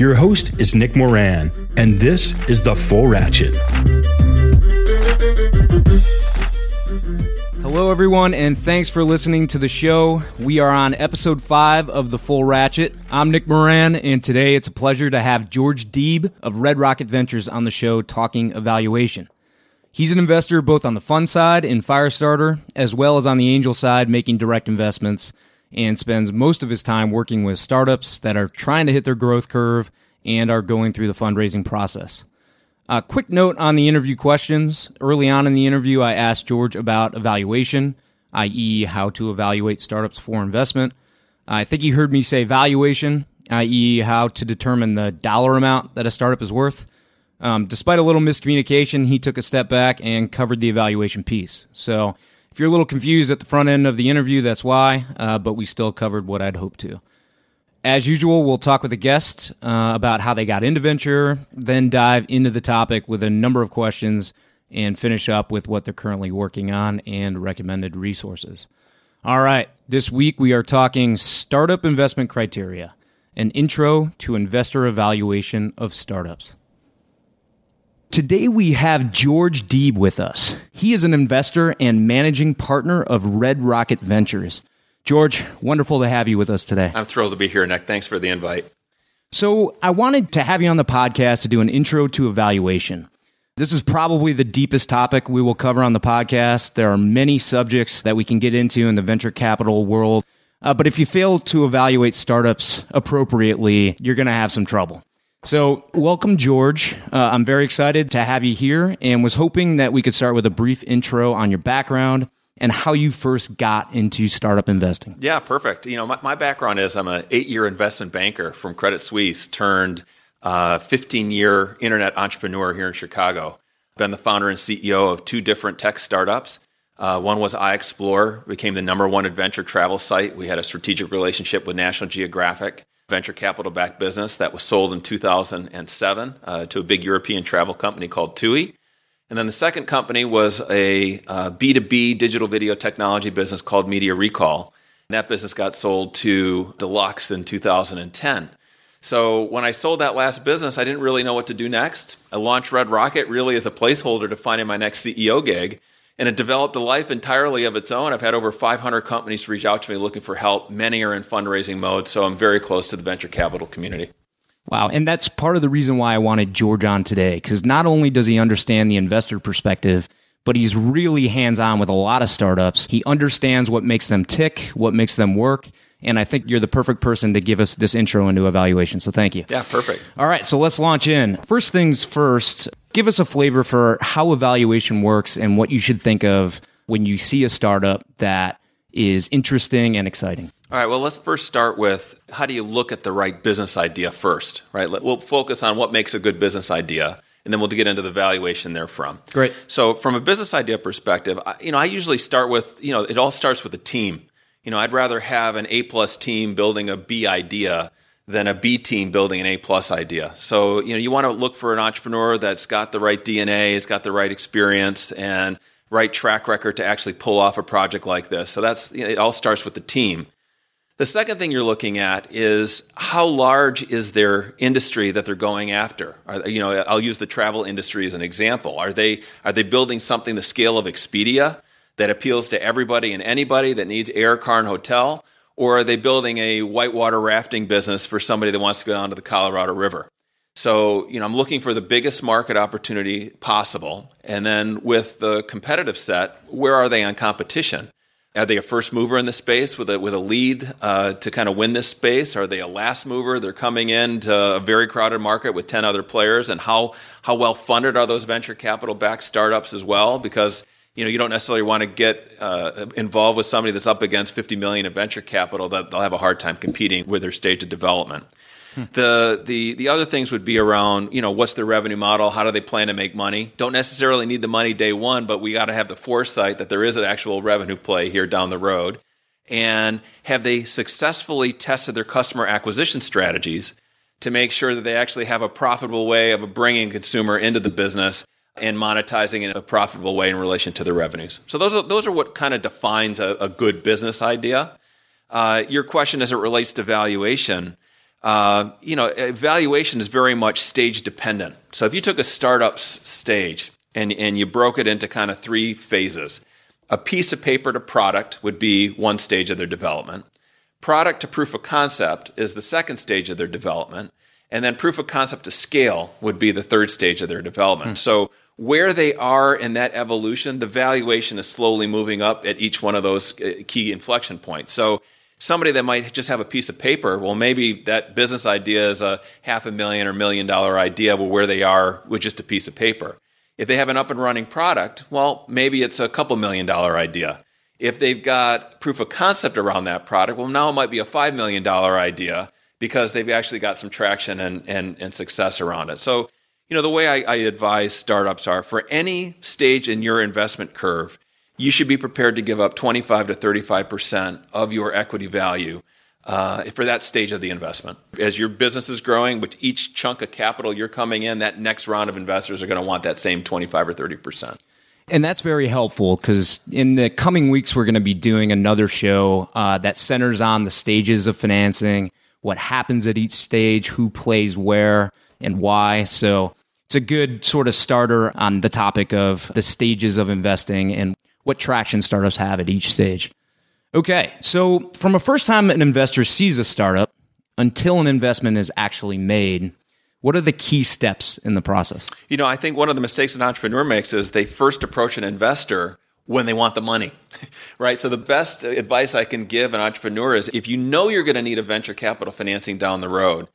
Your host is Nick Moran, and this is The Full Ratchet. Hello, everyone, and thanks for listening to the show. We are on episode five of The Full Ratchet. I'm Nick Moran, and today it's a pleasure to have George Deeb of Red Rocket Ventures on the show talking evaluation. He's an investor both on the fund side in Firestarter, as well as on the angel side making direct investments and spends most of his time working with startups that are trying to hit their growth curve and are going through the fundraising process. A quick note on the interview questions. Early on in the interview, I asked George about evaluation, i.e., how to evaluate startups for investment. I think he heard me say valuation, i.e., how to determine the dollar amount that a startup is worth. Um, despite a little miscommunication, he took a step back and covered the evaluation piece. So if you're a little confused at the front end of the interview, that's why, uh, but we still covered what I'd hoped to. As usual, we'll talk with the guest uh, about how they got into venture, then dive into the topic with a number of questions and finish up with what they're currently working on and recommended resources. All right, this week we are talking startup investment criteria, an intro to investor evaluation of startups. Today we have George Deeb with us. He is an investor and managing partner of Red Rocket Ventures. George, wonderful to have you with us today. I'm thrilled to be here, Nick. Thanks for the invite. So, I wanted to have you on the podcast to do an intro to evaluation. This is probably the deepest topic we will cover on the podcast. There are many subjects that we can get into in the venture capital world. Uh, but if you fail to evaluate startups appropriately, you're going to have some trouble. So, welcome, George. Uh, I'm very excited to have you here and was hoping that we could start with a brief intro on your background and how you first got into startup investing. Yeah, perfect. You know, my, my background is I'm an eight year investment banker from Credit Suisse, turned 15 uh, year internet entrepreneur here in Chicago. Been the founder and CEO of two different tech startups. Uh, one was iExplore, became the number one adventure travel site. We had a strategic relationship with National Geographic venture capital backed business that was sold in 2007 uh, to a big European travel company called TUI. And then the second company was a uh, B2B digital video technology business called Media Recall. And that business got sold to Deluxe in 2010. So when I sold that last business, I didn't really know what to do next. I launched Red Rocket really as a placeholder to finding my next CEO gig and it developed a life entirely of its own. I've had over 500 companies reach out to me looking for help. Many are in fundraising mode, so I'm very close to the venture capital community. Wow. And that's part of the reason why I wanted George on today, because not only does he understand the investor perspective, but he's really hands on with a lot of startups. He understands what makes them tick, what makes them work. And I think you're the perfect person to give us this intro into evaluation. So thank you. Yeah, perfect. All right. So let's launch in. First things first, give us a flavor for how evaluation works and what you should think of when you see a startup that is interesting and exciting. All right, well, let's first start with how do you look at the right business idea first, right? We'll focus on what makes a good business idea, and then we'll get into the valuation therefrom. Great. So, from a business idea perspective, you know, I usually start with, you know, it all starts with a team. You know, I'd rather have an A plus team building a B idea than a B team building an A plus idea. So, you know, you want to look for an entrepreneur that's got the right DNA, has got the right experience and right track record to actually pull off a project like this. So that's you know, it all starts with the team. The second thing you're looking at is how large is their industry that they're going after? Are, you know, I'll use the travel industry as an example. Are they are they building something the scale of Expedia that appeals to everybody and anybody that needs air, car, and hotel? Or are they building a whitewater rafting business for somebody that wants to go down to the Colorado River? So, you know, I'm looking for the biggest market opportunity possible. And then with the competitive set, where are they on competition? Are they a first mover in the space with a, with a lead uh, to kind of win this space? Are they a last mover? They're coming into a very crowded market with 10 other players. And how, how well funded are those venture capital backed startups as well? Because you know, you don't necessarily want to get uh, involved with somebody that's up against 50 million in venture capital that they'll have a hard time competing with their stage of development. The, the, the other things would be around, you know, what's their revenue model? How do they plan to make money? Don't necessarily need the money day one, but we got to have the foresight that there is an actual revenue play here down the road. And have they successfully tested their customer acquisition strategies to make sure that they actually have a profitable way of bringing consumer into the business and monetizing in a profitable way in relation to the revenues. So those are, those are what kind of defines a, a good business idea. Uh, your question as it relates to valuation, uh, you know, valuation is very much stage dependent. So if you took a startup's stage and, and you broke it into kind of three phases, a piece of paper to product would be one stage of their development. Product to proof of concept is the second stage of their development. And then proof of concept to scale would be the third stage of their development. Hmm. So where they are in that evolution, the valuation is slowly moving up at each one of those uh, key inflection points. So somebody that might just have a piece of paper, well, maybe that business idea is a half a million or million dollar idea of where they are with just a piece of paper. If they have an up and running product, well, maybe it's a couple million dollar idea. If they've got proof of concept around that product, well, now it might be a $5 million idea because they've actually got some traction and, and, and success around it. So, you know, the way I, I advise startups are for any stage in your investment curve, you should be prepared to give up 25 to 35% of your equity value uh, for that stage of the investment. As your business is growing, with each chunk of capital you're coming in, that next round of investors are going to want that same 25 or 30%. And that's very helpful because in the coming weeks, we're going to be doing another show uh, that centers on the stages of financing, what happens at each stage, who plays where, and why. So it's a good sort of starter on the topic of the stages of investing and what traction startups have at each stage. Okay, so from a first time an investor sees a startup until an investment is actually made, what are the key steps in the process? You know, I think one of the mistakes an entrepreneur makes is they first approach an investor when they want the money, right? So the best advice I can give an entrepreneur is if you know you're going to need a venture capital financing down the road,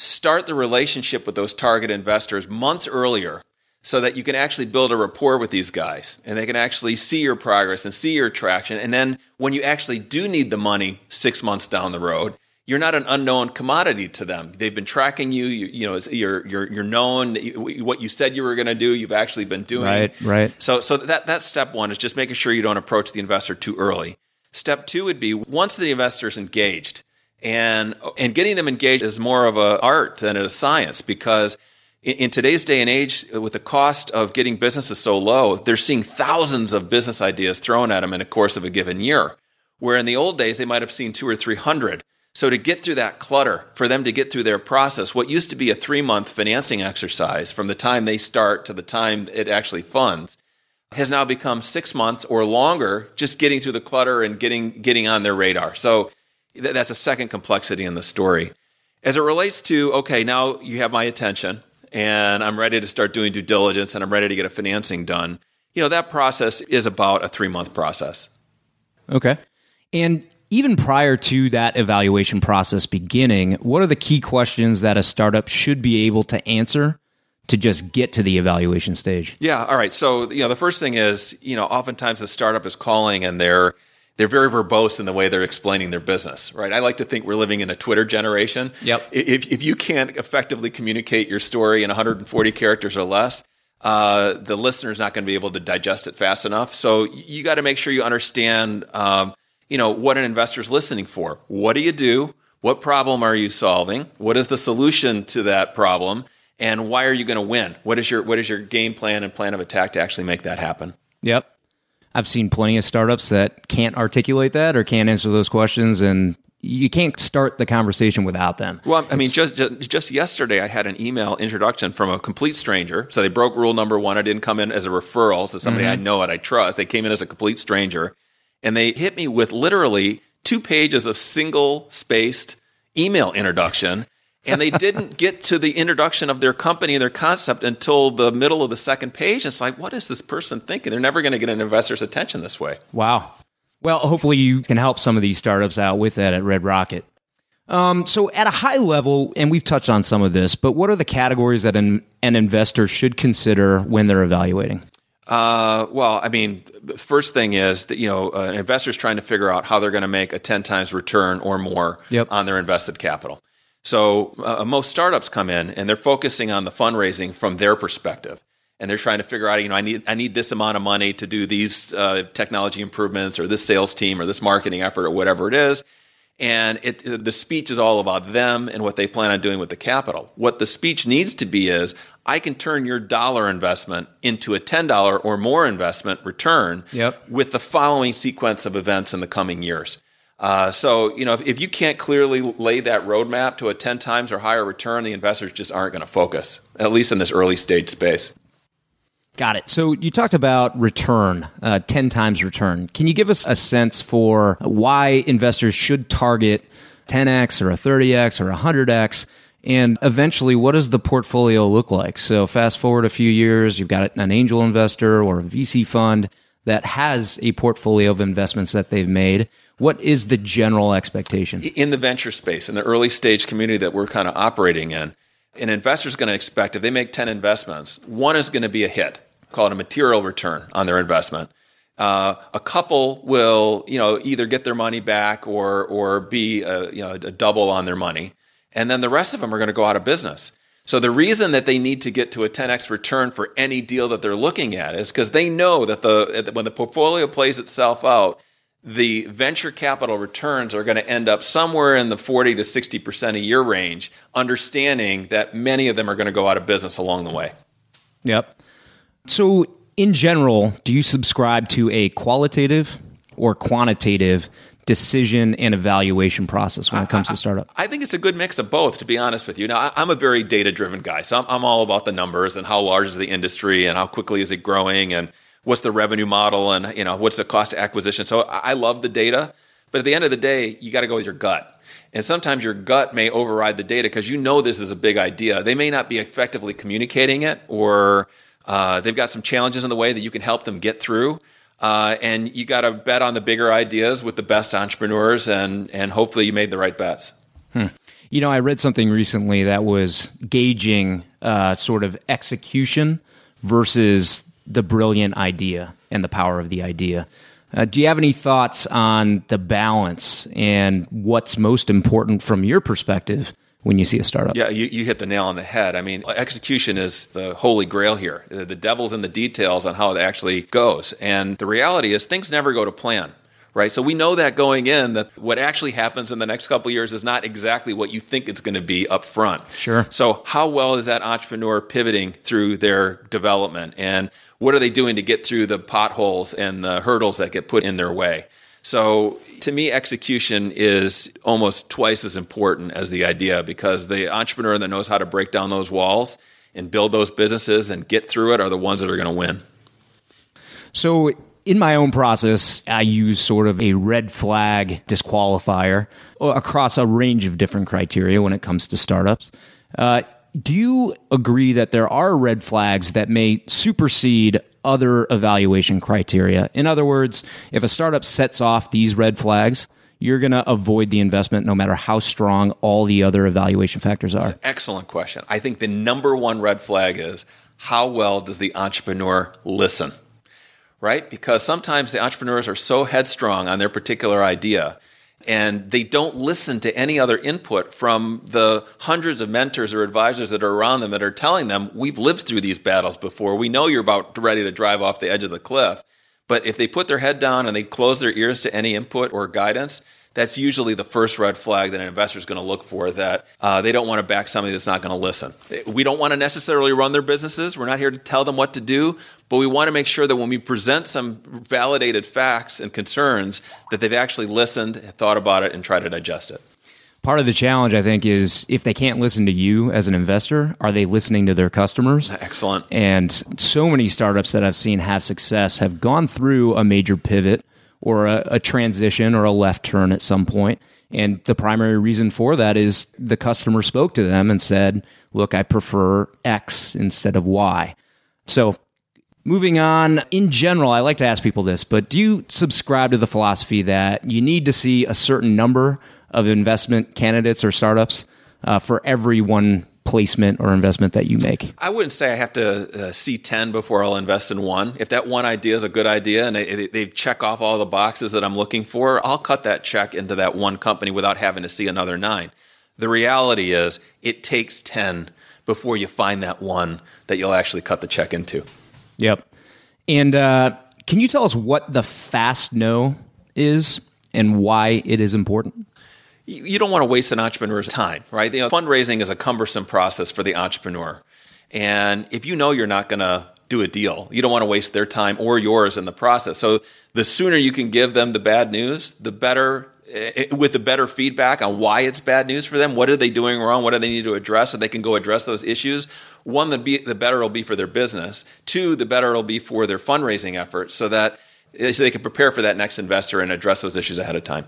start the relationship with those target investors months earlier so that you can actually build a rapport with these guys and they can actually see your progress and see your traction. And then when you actually do need the money six months down the road, you're not an unknown commodity to them. They've been tracking you. You, you know, you're you're you're known. What you said you were going to do, you've actually been doing. Right, right. So so that that's step one is just making sure you don't approach the investor too early. Step two would be once the investor is engaged, and and getting them engaged is more of a art than a science because in, in today's day and age, with the cost of getting businesses so low, they're seeing thousands of business ideas thrown at them in a course of a given year. Where in the old days, they might have seen two or three hundred. So to get through that clutter, for them to get through their process, what used to be a three month financing exercise from the time they start to the time it actually funds, has now become six months or longer just getting through the clutter and getting, getting on their radar. So that's a second complexity in the story. As it relates to, okay, now you have my attention and I'm ready to start doing due diligence and I'm ready to get a financing done. You know, that process is about a three month process. Okay. And even prior to that evaluation process beginning, what are the key questions that a startup should be able to answer to just get to the evaluation stage? Yeah. All right. So, you know, the first thing is, you know, oftentimes the startup is calling and they're, they're very verbose in the way they're explaining their business, right? I like to think we're living in a Twitter generation. Yep. If, if you can't effectively communicate your story in 140 characters or less, uh, the listener's not going to be able to digest it fast enough. So you got to make sure you understand, um, you know, what an investor's listening for. What do you do? What problem are you solving? What is the solution to that problem? And why are you going to win? What is your what is your game plan and plan of attack to actually make that happen? Yep. I've seen plenty of startups that can't articulate that or can't answer those questions, and you can't start the conversation without them. Well, I mean, just, just, just yesterday, I had an email introduction from a complete stranger. So they broke rule number one. I didn't come in as a referral to somebody mm-hmm. I know and I trust. They came in as a complete stranger, and they hit me with literally two pages of single spaced email introduction and they didn't get to the introduction of their company and their concept until the middle of the second page. It's like, what is this person thinking? They're never going to get an investor's attention this way. Wow. Well, hopefully you can help some of these startups out with that at Red Rocket. Um, so, at a high level, and we've touched on some of this, but what are the categories that an, an investor should consider when they're evaluating? Uh, well, I mean, the first thing is that you know uh, an investor's trying to figure out how they're going to make a ten times return or more Yep. on their invested capital. So uh, most startups come in and they're focusing on the fundraising from their perspective, and they're trying to figure out, you know, I need I need this amount of money to do these uh, technology improvements or this sales team or this marketing effort or whatever it is. And it, the speech is all about them and what they plan on doing with the capital. What the speech needs to be is I can turn your dollar investment into a $10 or more investment return Yep. with the following sequence of events in the coming years. Uh, so, you know, if, if you can't clearly lay that roadmap to a 10 times or higher return, the investors just aren't going to focus, at least in this early stage space. Got it. So you talked about return, uh, 10 times return. Can you give us a sense for why investors should target 10x or a 30x or a 100x? And eventually, what does the portfolio look like? So fast forward a few years, you've got an angel investor or a VC fund that has a portfolio of investments that they've made. What is the general expectation? in the venture space, in the early stage community that we're kind of operating in, an investor is going to expect if they make 10 investments, one is going to be a hit, call it a material return on their investment. Uh, a couple will, you know, either get their money back or or be, a, you know, a double on their money, and then the rest of them are going to go out of business. So the reason that they need to get to a 10x return for any deal that they're looking at is because they know that the when the portfolio plays itself out, the venture capital returns are going to end up somewhere in the 40 to 60% a year range, understanding that many of them are going to go out of business along the way. Yep. So, in general, do you subscribe to a qualitative or quantitative decision and evaluation process when it comes to startup? I think it's a good mix of both, to be honest with you. Now, I- I'm a very data driven guy, so I'm, I'm all about the numbers and how large is the industry and how quickly is it growing and what's the revenue model and you know what's the cost of acquisition. So I love the data, but at the end of the day, you got to go with your gut. And sometimes your gut may override the data because you know this is a big idea. They may not be effectively communicating it, or uh, they've got some challenges in the way that you can help them get through. Uh, and you got to bet on the bigger ideas with the best entrepreneurs, and and hopefully you made the right bets. You know, I read something recently that was gauging uh, sort of execution versus the brilliant idea and the power of the idea. Uh, do you have any thoughts on the balance and what's most important from your perspective when you see a startup? Yeah, you, you hit the nail on the head. I mean, execution is the holy grail here. The the devil's in the details on how it actually goes. And the reality is, things never go to plan, right? So we know that going in, that what actually happens in the next couple of years is not exactly what you think it's going to be up front. Sure. So how well is that entrepreneur pivoting through their development? And what are they doing to get through the potholes and the hurdles that get put in their way? So to me, execution is almost twice as important as the idea because the entrepreneur that knows how to break down those walls and build those businesses and get through it are the ones that are going to win. So, in my own process, I use sort of a red flag disqualifier across a range of different criteria when it comes to startups. Uh, do you agree that there are red flags that may supersede other evaluation criteria? In other words, if a startup sets off these red flags, you're going to avoid the investment no matter how strong all the other evaluation factors are. Excellent question. I think the number one red flag is how well does the entrepreneur listen? Right? Because sometimes the entrepreneurs are so headstrong on their particular idea and they don't listen to any other input from the hundreds of mentors or advisors that are around them that are telling them, we've lived through these battles before. We know you're about ready to drive off the edge of the cliff. But if they put their head down and they close their ears to any input or guidance, that's usually the first red flag that an investor is going to look for that uh, they don't want to back somebody that's not going to listen. We don't want to necessarily run their businesses. We're not here to tell them what to do, but we want to make sure that when we present some validated facts and concerns, that they've actually listened, thought about it, and tried to digest it. Part of the challenge, I think, is if they can't listen to you as an investor, are they listening to their customers? Excellent. And so many startups that I've seen have success have gone through a major pivot or a, a transition or a left turn at some point, And the primary reason for that is the customer spoke to them and said, look, I prefer X instead of Y. So moving on, in general, I like to ask people this, but do you subscribe to the philosophy that you need to see a certain number of investment candidates or startups uh, for every one placement or investment that you make? I wouldn't say I have to uh, see 10 before I'll invest in one. If that one idea is a good idea and they, they check off all the boxes that I'm looking for, I'll cut that check into that one company without having to see another nine. The reality is, it takes 10 before you find that one that you'll actually cut the check into. Yep. And uh, can you tell us what the fast no is and why it is important? You don't want to waste an entrepreneur's time, right? You know, fundraising is a cumbersome process for the entrepreneur. And if you know you're not going to do a deal, you don't want to waste their time or yours in the process. So the sooner you can give them the bad news, the better eh, with the better feedback on why it's bad news for them, what are they doing wrong, what do they need to address so they can go address those issues. One, the, be, the better it'll be for their business. Two, the better it'll be for their fundraising efforts so that eh, so they can prepare for that next investor and address those issues ahead of time.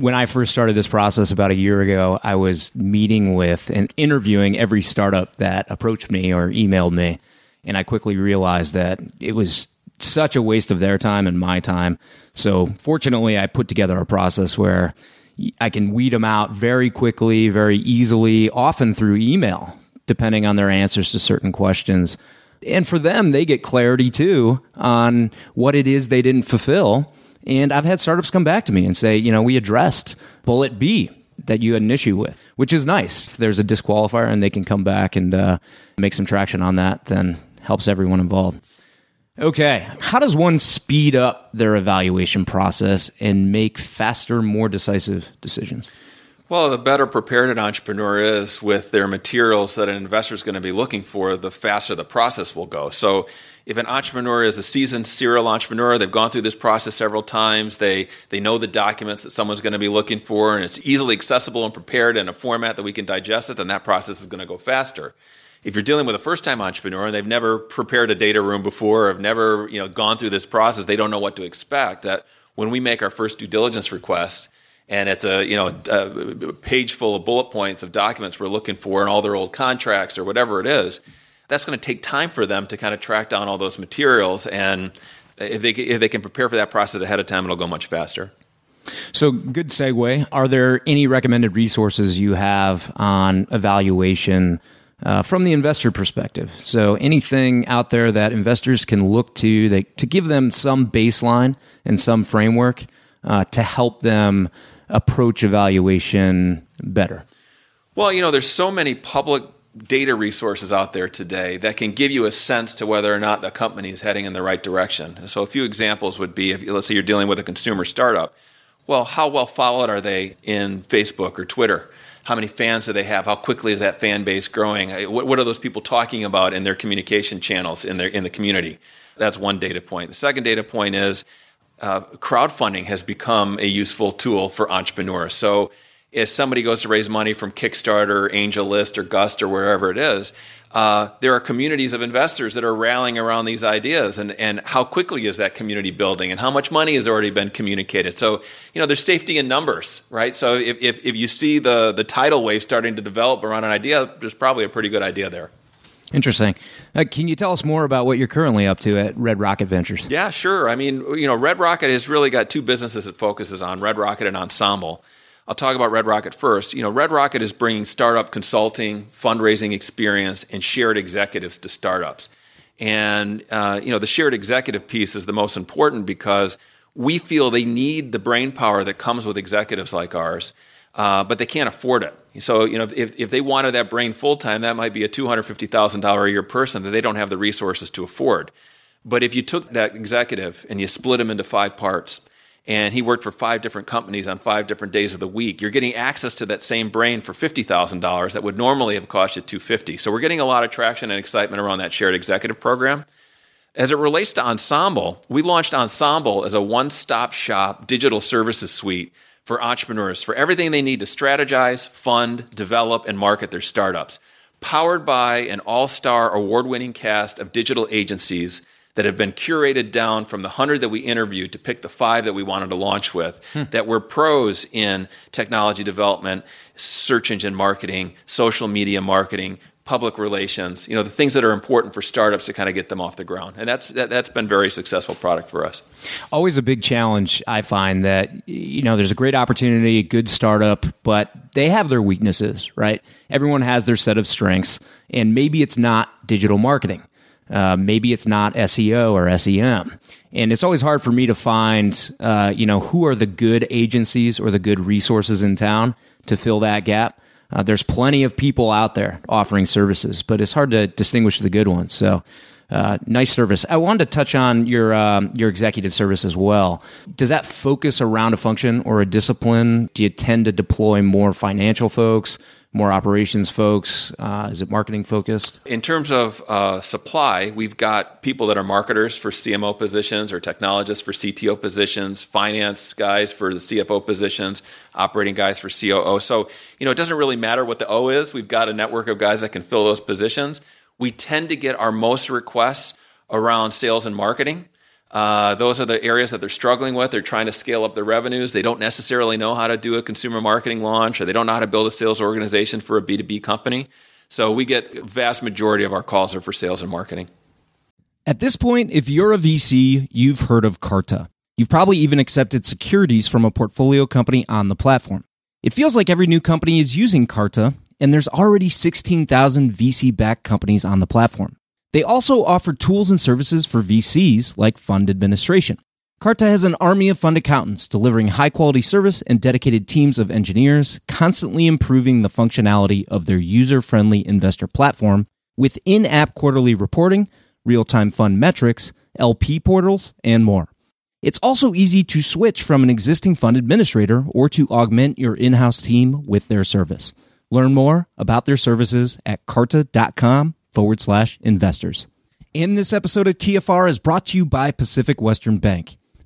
When I first started this process about a year ago, I was meeting with and interviewing every startup that approached me or emailed me. And I quickly realized that it was such a waste of their time and my time. So, fortunately, I put together a process where I can weed them out very quickly, very easily, often through email, depending on their answers to certain questions. And for them, they get clarity too on what it is they didn't fulfill and I've had startups come back to me and say, you know, we addressed bullet B that you had an issue with, which is nice. If there's a disqualifier and they can come back and uh, make some traction on that, then helps everyone involved. Okay, how does one speed up their evaluation process and make faster, more decisive decisions? Well, the better prepared an entrepreneur is with their materials that an investor is going to be looking for, the faster the process will go. So, if an entrepreneur is a seasoned serial entrepreneur, they've gone through this process several times, they, they know the documents that someone's going to be looking for, and it's easily accessible and prepared in a format that we can digest it, then that process is going to go faster. If you're dealing with a first time entrepreneur and they've never prepared a data room before, or have never you know, gone through this process, they don't know what to expect. That when we make our first due diligence request, and it's a you know a page full of bullet points of documents we're looking for and all their old contracts or whatever it is that's going to take time for them to kind of track down all those materials. And if they, if they can prepare for that process ahead of time, it'll go much faster. So, good segue. Are there any recommended resources you have on evaluation uh, from the investor perspective? So, anything out there that investors can look to they, to give them some baseline and some framework uh, to help them approach evaluation better? Well, you know, there's so many public data resources out there today that can give you a sense to whether or not the company is heading in the right direction. So, a few examples would be if, let's say, you're dealing with a consumer startup. Well, how well followed are they in Facebook or Twitter? How many fans do they have? How quickly is that fan base growing? What, are those people talking about in their communication channels in their in the community? That's one data point. The second data point is uh, crowdfunding has become a useful tool for entrepreneurs. So if somebody goes to raise money from Kickstarter, AngelList, or Gust, or wherever it is, uh, there are communities of investors that are rallying around these ideas. And, and how quickly is that community building? And how much money has already been communicated? So, you know, there's safety in numbers, right? So if, if, if you see the, the tidal wave starting to develop around an idea, there's probably a pretty good idea there. Interesting. Uh, can you tell us more about what you're currently up to at Red Rocket Ventures? Yeah, sure. I mean, you know, Red Rocket has really got two businesses it focuses on Red Rocket and Ensemble. I'll talk about Red Rocket first. You know, Red Rocket is bringing startup consulting, fundraising experience, and shared executives to startups. And uh, you know, the shared executive piece is the most important because we feel they need the brain power that comes with executives like ours, uh, but they can't afford it. So, you know, if, if they wanted that brain full time, that might be a two hundred fifty thousand dollar a year person that they don't have the resources to afford. But if you took that executive and you split him into five parts, and he worked for five different companies on five different days of the week. You're getting access to that same brain for $50,000 that would normally have cost you 250. So we're getting a lot of traction and excitement around that shared executive program. As it relates to Ensemble, we launched Ensemble as a one-stop shop digital services suite for entrepreneurs for everything they need to strategize, fund, develop and market their startups. Powered by an all-star award-winning cast of digital agencies that have been curated down from the 100 that we interviewed to pick the five that we wanted to launch with hmm. that were pros in technology development, search engine marketing, social media marketing, public relations, you know, the things that are important for startups to kind of get them off the ground. And that's that, has been very successful product for us. Always a big challenge I find that you know, there's a great opportunity, a good startup, but they have their weaknesses, right? Everyone has their set of strengths, and maybe it's not digital marketing. Uh, maybe it's not SEO or SEM. And it's always hard for me to find, uh, you know, who are the good agencies or the good resources in town to fill that gap. Uh, there's plenty of people out there offering services, but it's hard to distinguish the good ones. So, uh, nice service. I wanted to touch on your um, your executive service as well. Does that focus around a function or a discipline? Do you tend to deploy more financial folks, more operations folks? Uh, is it marketing focused? In terms of uh, supply, we've got people that are marketers for CMO positions or technologists for CTO positions, finance guys for the CFO positions, operating guys for COO. So, you know, it doesn't really matter what the O is. We've got a network of guys that can fill those positions. We tend to get our most requests around sales and marketing. Uh, those are the areas that they're struggling with. They're trying to scale up their revenues. They don't necessarily know how to do a consumer marketing launch, or they don't know how to build a sales organization for a B2B company. So we get vast majority of our calls are for sales and marketing. At this point, if you're a VC, you've heard of Carta. You've probably even accepted securities from a portfolio company on the platform. It feels like every new company is using Carta, and there's already 16,000 VC backed companies on the platform. They also offer tools and services for VCs like fund administration. Carta has an army of fund accountants delivering high quality service and dedicated teams of engineers, constantly improving the functionality of their user friendly investor platform with in app quarterly reporting, real time fund metrics, LP portals, and more. It's also easy to switch from an existing fund administrator or to augment your in house team with their service. Learn more about their services at carta.com forward slash investors. In this episode of TFR is brought to you by Pacific Western Bank.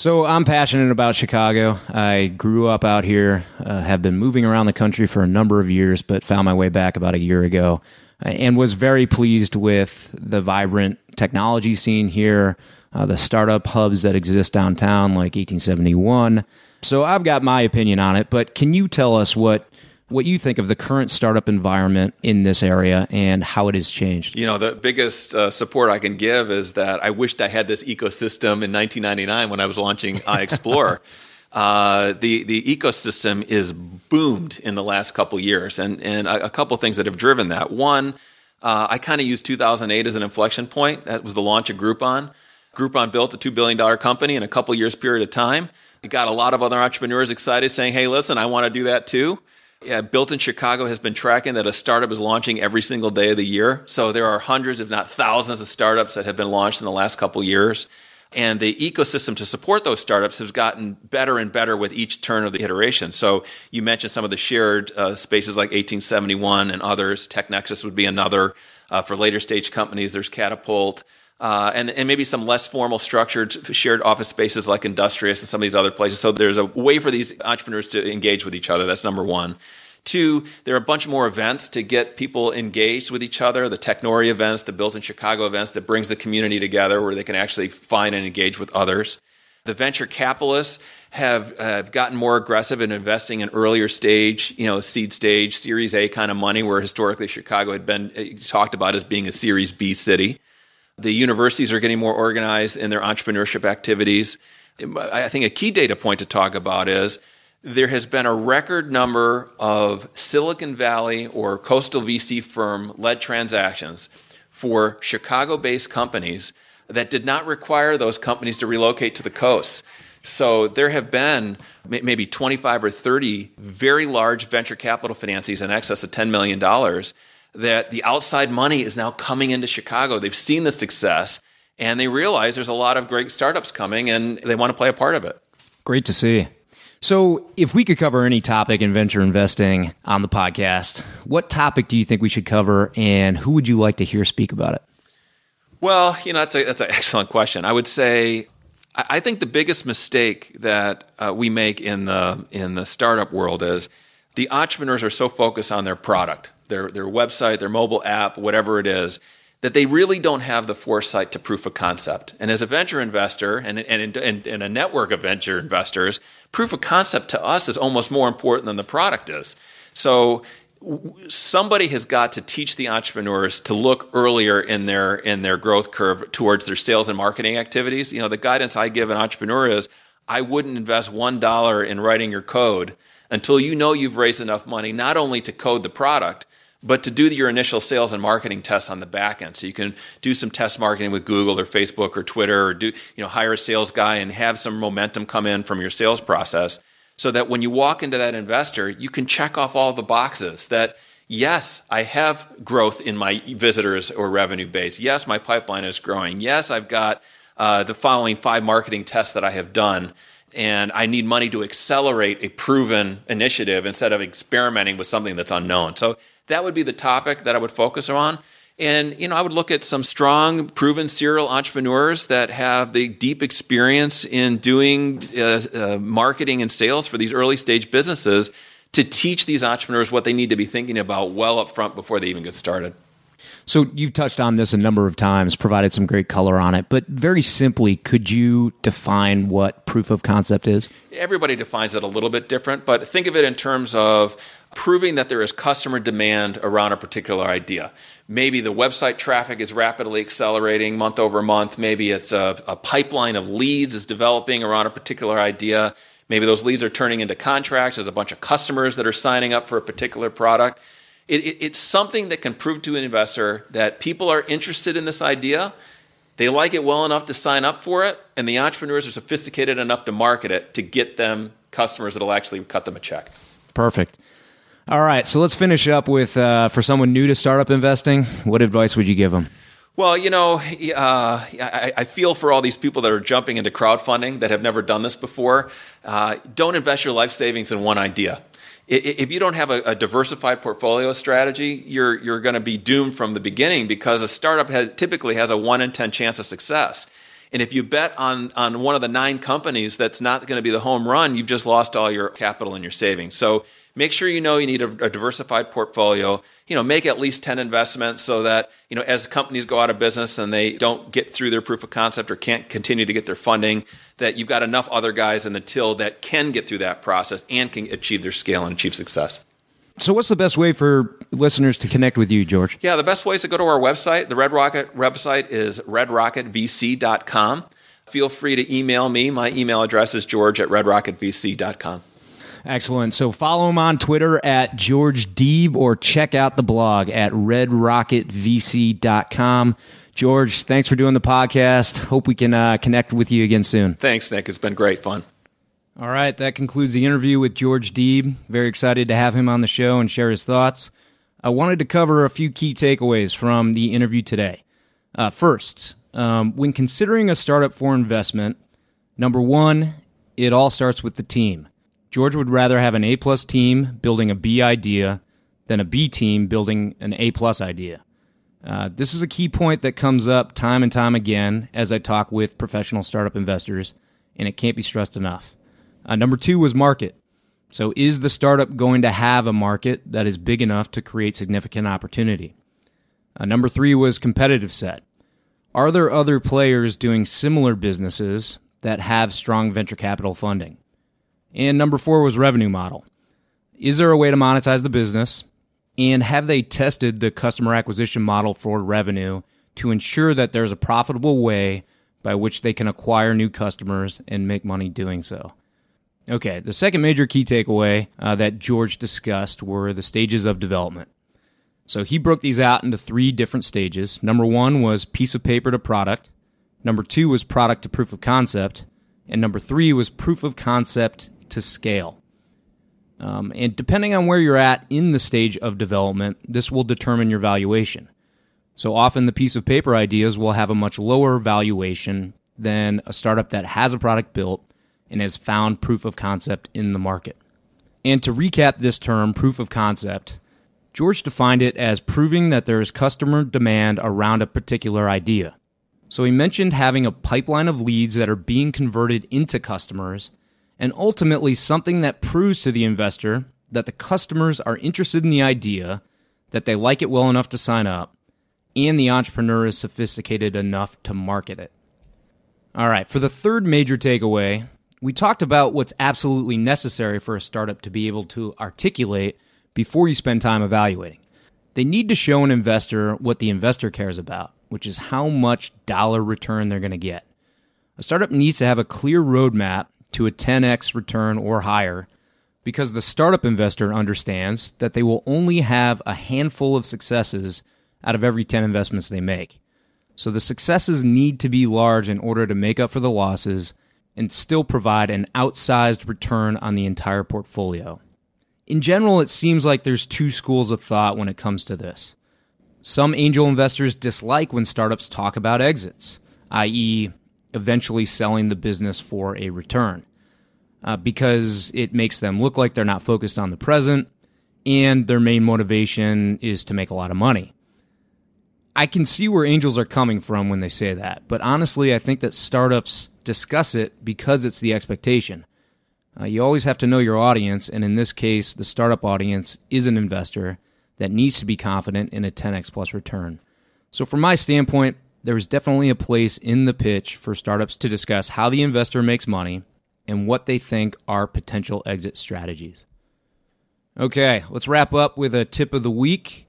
So I'm passionate about Chicago. I grew up out here, uh, have been moving around the country for a number of years, but found my way back about a year ago uh, and was very pleased with the vibrant technology scene here, uh, the startup hubs that exist downtown like 1871. So I've got my opinion on it, but can you tell us what what you think of the current startup environment in this area and how it has changed. You know, the biggest uh, support I can give is that I wished I had this ecosystem in 1999 when I was launching iExplorer. uh, the the ecosystem is boomed in the last couple years, and and a, a couple things that have driven that. One, uh, I kind of used 2008 as an inflection point. That was the launch of Groupon. Groupon built a two billion dollar company in a couple years period of time. It got a lot of other entrepreneurs excited, saying, "Hey, listen, I want to do that too." Yeah, Built in Chicago has been tracking that a startup is launching every single day of the year. So there are hundreds, if not thousands, of startups that have been launched in the last couple years. And the ecosystem to support those startups has gotten better and better with each turn of the iteration. So you mentioned some of the shared uh, spaces like 1871 and others. TechNexus would be another. Uh, for later stage companies, there's Catapult. Uh, and, and maybe some less formal structured shared office spaces like Industrious and some of these other places. So there's a way for these entrepreneurs to engage with each other. That's number one. Two, there are a bunch more events to get people engaged with each other. The Technori events, the Built in Chicago events that brings the community together where they can actually find and engage with others. The venture capitalists have, have gotten more aggressive in investing in earlier stage, you know, seed stage, Series A kind of money, where historically Chicago had been eh, talked about as being a Series B city. The universities are getting more organized in their entrepreneurship activities. I think a key data point to talk about is there has been a record number of Silicon Valley or coastal VC firm led transactions for Chicago based companies that did not require those companies to relocate to the coast. So there have been maybe 25 or 30 very large venture capital financings in excess of $10 million that the outside money is now coming into Chicago. They've seen the success and they realize there's a lot of great startups coming and they want to play a part of it. Great to see. So, if we could cover any topic in venture investing on the podcast, what topic do you think we should cover and who would you like to hear speak about it? Well, you know, that's, a, that's an excellent question. I would say I think the biggest mistake that uh, we make in the in the startup world is the entrepreneurs are so focused on their product, their their website, their mobile app, whatever it is, that they really don't have the foresight to proof of concept. And as a venture investor and and, and, and a network of venture investors, proof of concept to us is almost more important than the product is. So somebody has got to teach the entrepreneurs to look earlier in their in their growth curve towards their sales and marketing activities. You know, the guidance I give an entrepreneur is I wouldn't invest one dollar in writing your code until you know you've raised enough money not only to code the product but to do your initial sales and marketing tests on the back end so you can do some test marketing with google or facebook or twitter or do you know hire a sales guy and have some momentum come in from your sales process so that when you walk into that investor, you can check off all the boxes that yes, I have growth in my visitors or revenue base. Yes, my pipeline is growing. Yes, I've got uh, the following five marketing tests that I have done. And I need money to accelerate a proven initiative instead of experimenting with something that's unknown. So that would be the topic that I would focus on. And you know, I would look at some strong, proven serial entrepreneurs that have the deep experience in doing uh, uh, marketing and sales for these early stage businesses to teach these entrepreneurs what they need to be thinking about well up front before they even get started. So you've touched on this a number of times, provided some great color on it, but very simply, could you define what proof of concept is? Everybody defines it a little bit different, but think of it in terms of proving that there is customer demand around a particular idea. Maybe the website traffic is rapidly accelerating month over month. Maybe it's a, a, pipeline of leads is developing around a particular idea. Maybe those leads are turning into contracts. There's a bunch of customers that are signing up for a particular product. It, it, it's something that can prove to an investor that people are interested in this idea. They like it well enough to sign up for it, and the entrepreneurs are sophisticated enough to market it to get them customers that'll actually cut them a check. Perfect. All right, so let's finish up with uh, for someone new to startup investing. What advice would you give them? Well, you know, uh, I, I, feel for all these people that are jumping into crowdfunding that have never done this before. Uh, don't invest your life savings in one idea. If you don't have a, a diversified portfolio strategy, you're you're going to be doomed from the beginning because a startup has typically has a one in ten chance of success. And if you bet on, on one of the nine companies that's not going to be the home run, you've just lost all your capital and your savings. So make sure you know you need a, a, diversified portfolio. You know, make at least 10 investments so that, you know, as companies go out of business and they don't get through their proof of concept or can't continue to get their funding, that you've got enough other guys in the till that can get through that process and can achieve their scale and achieve success. So, what's the best way for listeners to connect with you, George? Yeah, the best way is to go to our website. The Red Rocket website is redrocketvc.com. Feel free to email me. My email address is george at redrocketvc.com. Excellent. So follow him on Twitter at George Deeb or check out the blog at redrocketvc.com. George, thanks for doing the podcast. Hope we can uh, connect with you again soon. Thanks, Nick. It's been great fun. All right, that concludes the interview with George Deeb. Very excited to have him on the show and share his thoughts. I wanted to cover a few key takeaways from the interview today. Uh, first, um, when considering a startup for investment, number one, it all starts with the team. George would rather have an A plus team building a B idea than a B team building an A plus idea. Uh, this is a key point that comes up time and time again as I talk with professional startup investors, and it can't be stressed enough. Uh, number two was market. So, is the startup going to have a market that is big enough to create significant opportunity? Uh, number three was competitive set. Are there other players doing similar businesses that have strong venture capital funding? And number four was revenue model. Is there a way to monetize the business? And have they tested the customer acquisition model for revenue to ensure that there's a profitable way by which they can acquire new customers and make money doing so? Okay, the second major key takeaway uh, that George discussed were the stages of development. So he broke these out into three different stages. Number one was piece of paper to product. Number two was product to proof of concept. And number three was proof of concept to scale. Um, and depending on where you're at in the stage of development, this will determine your valuation. So often the piece of paper ideas will have a much lower valuation than a startup that has a product built and has found proof of concept in the market. And to recap this term, proof of concept, George defined it as proving that there is customer demand around a particular idea. So he mentioned having a pipeline of leads that are being converted into customers and ultimately something that proves to the investor that the customers are interested in the idea, that they like it well enough to sign up, and the entrepreneur is sophisticated enough to market it. All right, for the third major takeaway, we talked about what's absolutely necessary for a startup to be able to articulate before you spend time evaluating. They need to show an investor what the investor cares about which is how much dollar return they're going to get. A startup needs to have a clear roadmap to a 10x return or higher because the startup investor understands that they will only have a handful of successes out of every 10 investments they make. So the successes need to be large in order to make up for the losses and still provide an outsized return on the entire portfolio. In general, it seems like there's two schools of thought when it comes to this. Some angel investors dislike when startups talk about exits, i.e., eventually selling the business for a return, uh, because it makes them look like they're not focused on the present and their main motivation is to make a lot of money. I can see where angels are coming from when they say that, but honestly, I think that startups discuss it because it's the expectation. Uh, you always have to know your audience, and in this case, the startup audience is an investor that needs to be confident in a 10x plus return. So, from my standpoint, there is definitely a place in the pitch for startups to discuss how the investor makes money and what they think are potential exit strategies. Okay, let's wrap up with a tip of the week.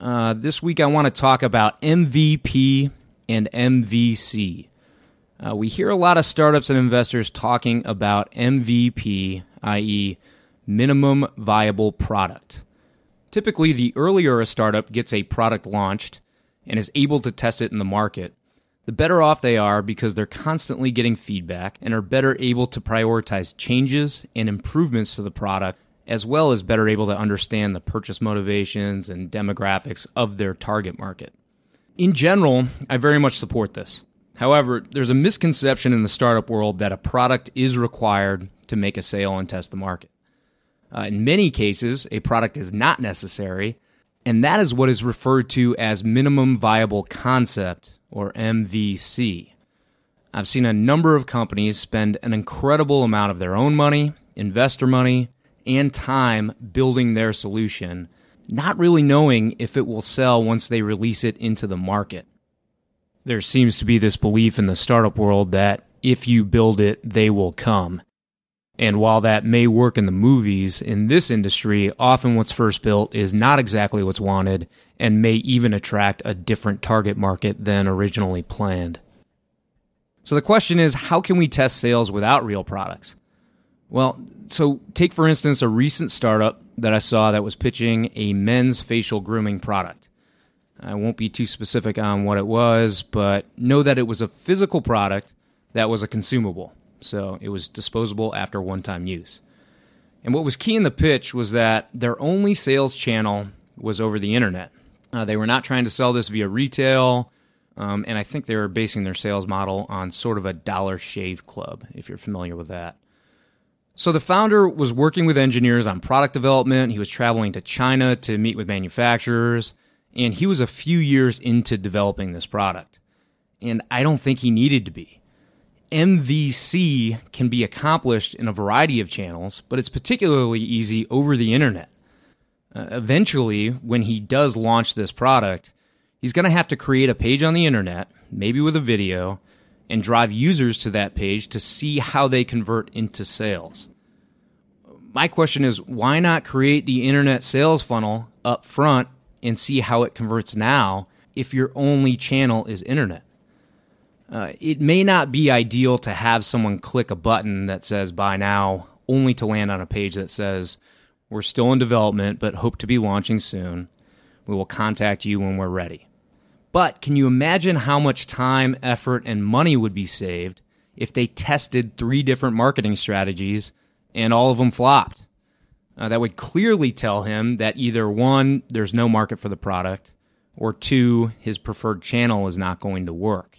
Uh, this week, I want to talk about MVP and MVC. Uh, we hear a lot of startups and investors talking about MVP, i.e., minimum viable product. Typically, the earlier a startup gets a product launched and is able to test it in the market, the better off they are because they're constantly getting feedback and are better able to prioritize changes and improvements to the product, as well as better able to understand the purchase motivations and demographics of their target market. In general, I very much support this. However, there's a misconception in the startup world that a product is required to make a sale and test the market. Uh, in many cases, a product is not necessary, and that is what is referred to as minimum viable concept, or MVC. I've seen a number of companies spend an incredible amount of their own money, investor money, and time building their solution, not really knowing if it will sell once they release it into the market. There seems to be this belief in the startup world that if you build it, they will come. And while that may work in the movies, in this industry, often what's first built is not exactly what's wanted and may even attract a different target market than originally planned. So the question is how can we test sales without real products? Well, so take for instance a recent startup that I saw that was pitching a men's facial grooming product. I won't be too specific on what it was, but know that it was a physical product that was a consumable so it was disposable after one time use. And what was key in the pitch was that their only sales channel was over the internet. Uh, they were not trying to sell this via retail, um, and I think they were basing their sales model on sort of a Dollar Shave Club, if you're familiar with that. So the founder was working with engineers on product development. He was traveling to China to meet with manufacturers, and he was a few years into developing this product. And I don't think he needed to be. MVC can be accomplished in a variety of channels, but it's particularly easy over the internet. Uh, eventually, when he does launch this product, he's going to have to create a page on the internet, maybe with a video, and drive users to that page to see how they convert into sales. My question is why not create the internet sales funnel up front and see how it converts now if your only channel is internet? Uh, it may not be ideal to have someone click a button that says buy now, only to land on a page that says we're still in development but hope to be launching soon. We will contact you when we're ready. But can you imagine how much time, effort, and money would be saved if they tested three different marketing strategies and all of them flopped? uh, that would clearly tell him that either one, there's no market for the product, or two, his preferred channel is not going to work.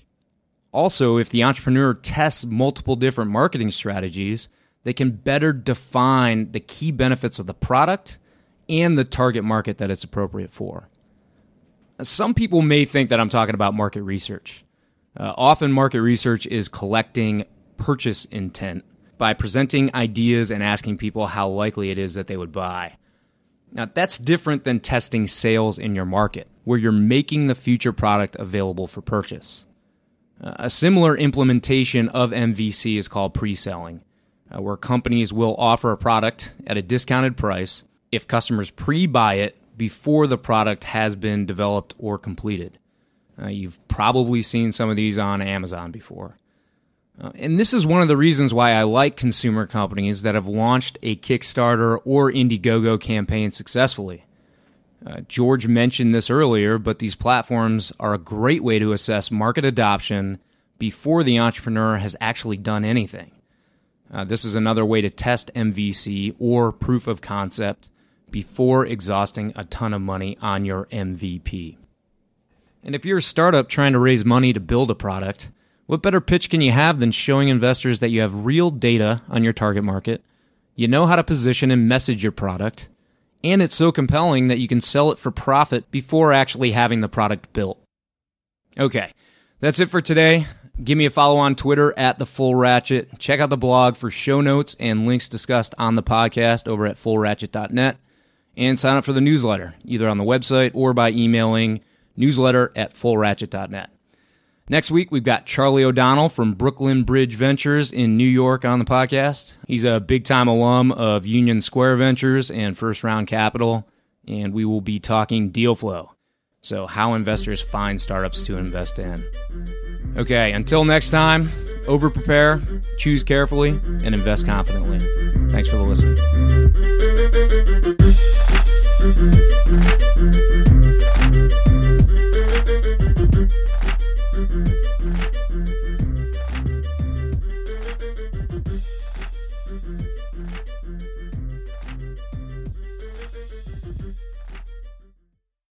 Also, if the entrepreneur tests multiple different marketing strategies, they can better define the key benefits of the product and the target market that it's appropriate for. Some people may think that I'm talking about market research. Uh, often, market research is collecting purchase intent by presenting ideas and asking people how likely it is that they would buy. Now, that's different than testing sales in your market, where you're making the future product available for purchase. A similar implementation of MVC is called pre selling, uh, where companies will offer a product at a discounted price if customers pre buy it before the product has been developed or completed. Uh, you've probably seen some of these on Amazon before. Uh, and this is one of the reasons why I like consumer companies that have launched a Kickstarter or Indiegogo campaign successfully. Uh, George mentioned this earlier, but these platforms are a great way to assess market adoption before the entrepreneur has actually done anything. Uh, this is another way to test MVC or proof of concept before exhausting a ton of money on your MVP. And if you're a startup trying to raise money to build a product, what better pitch can you have than showing investors that you have real data on your target market, you know how to position and message your product, and it's so compelling that you can sell it for profit before actually having the product built? Okay, that's it for today. Give me a follow on Twitter at the Full Ratchet. Check out the blog for show notes and links discussed on the podcast over at fullratchet.net. And sign up for the newsletter, either on the website or by emailing newsletter at fullratchet.net. Next week, we've got Charlie O'Donnell from Brooklyn Bridge Ventures in New York on the podcast. He's a big time alum of Union Square Ventures and First Round Capital, and we will be talking deal flow. So, how investors find startups to invest in. Okay, until next time, over prepare, choose carefully, and invest confidently. Thanks for the listen.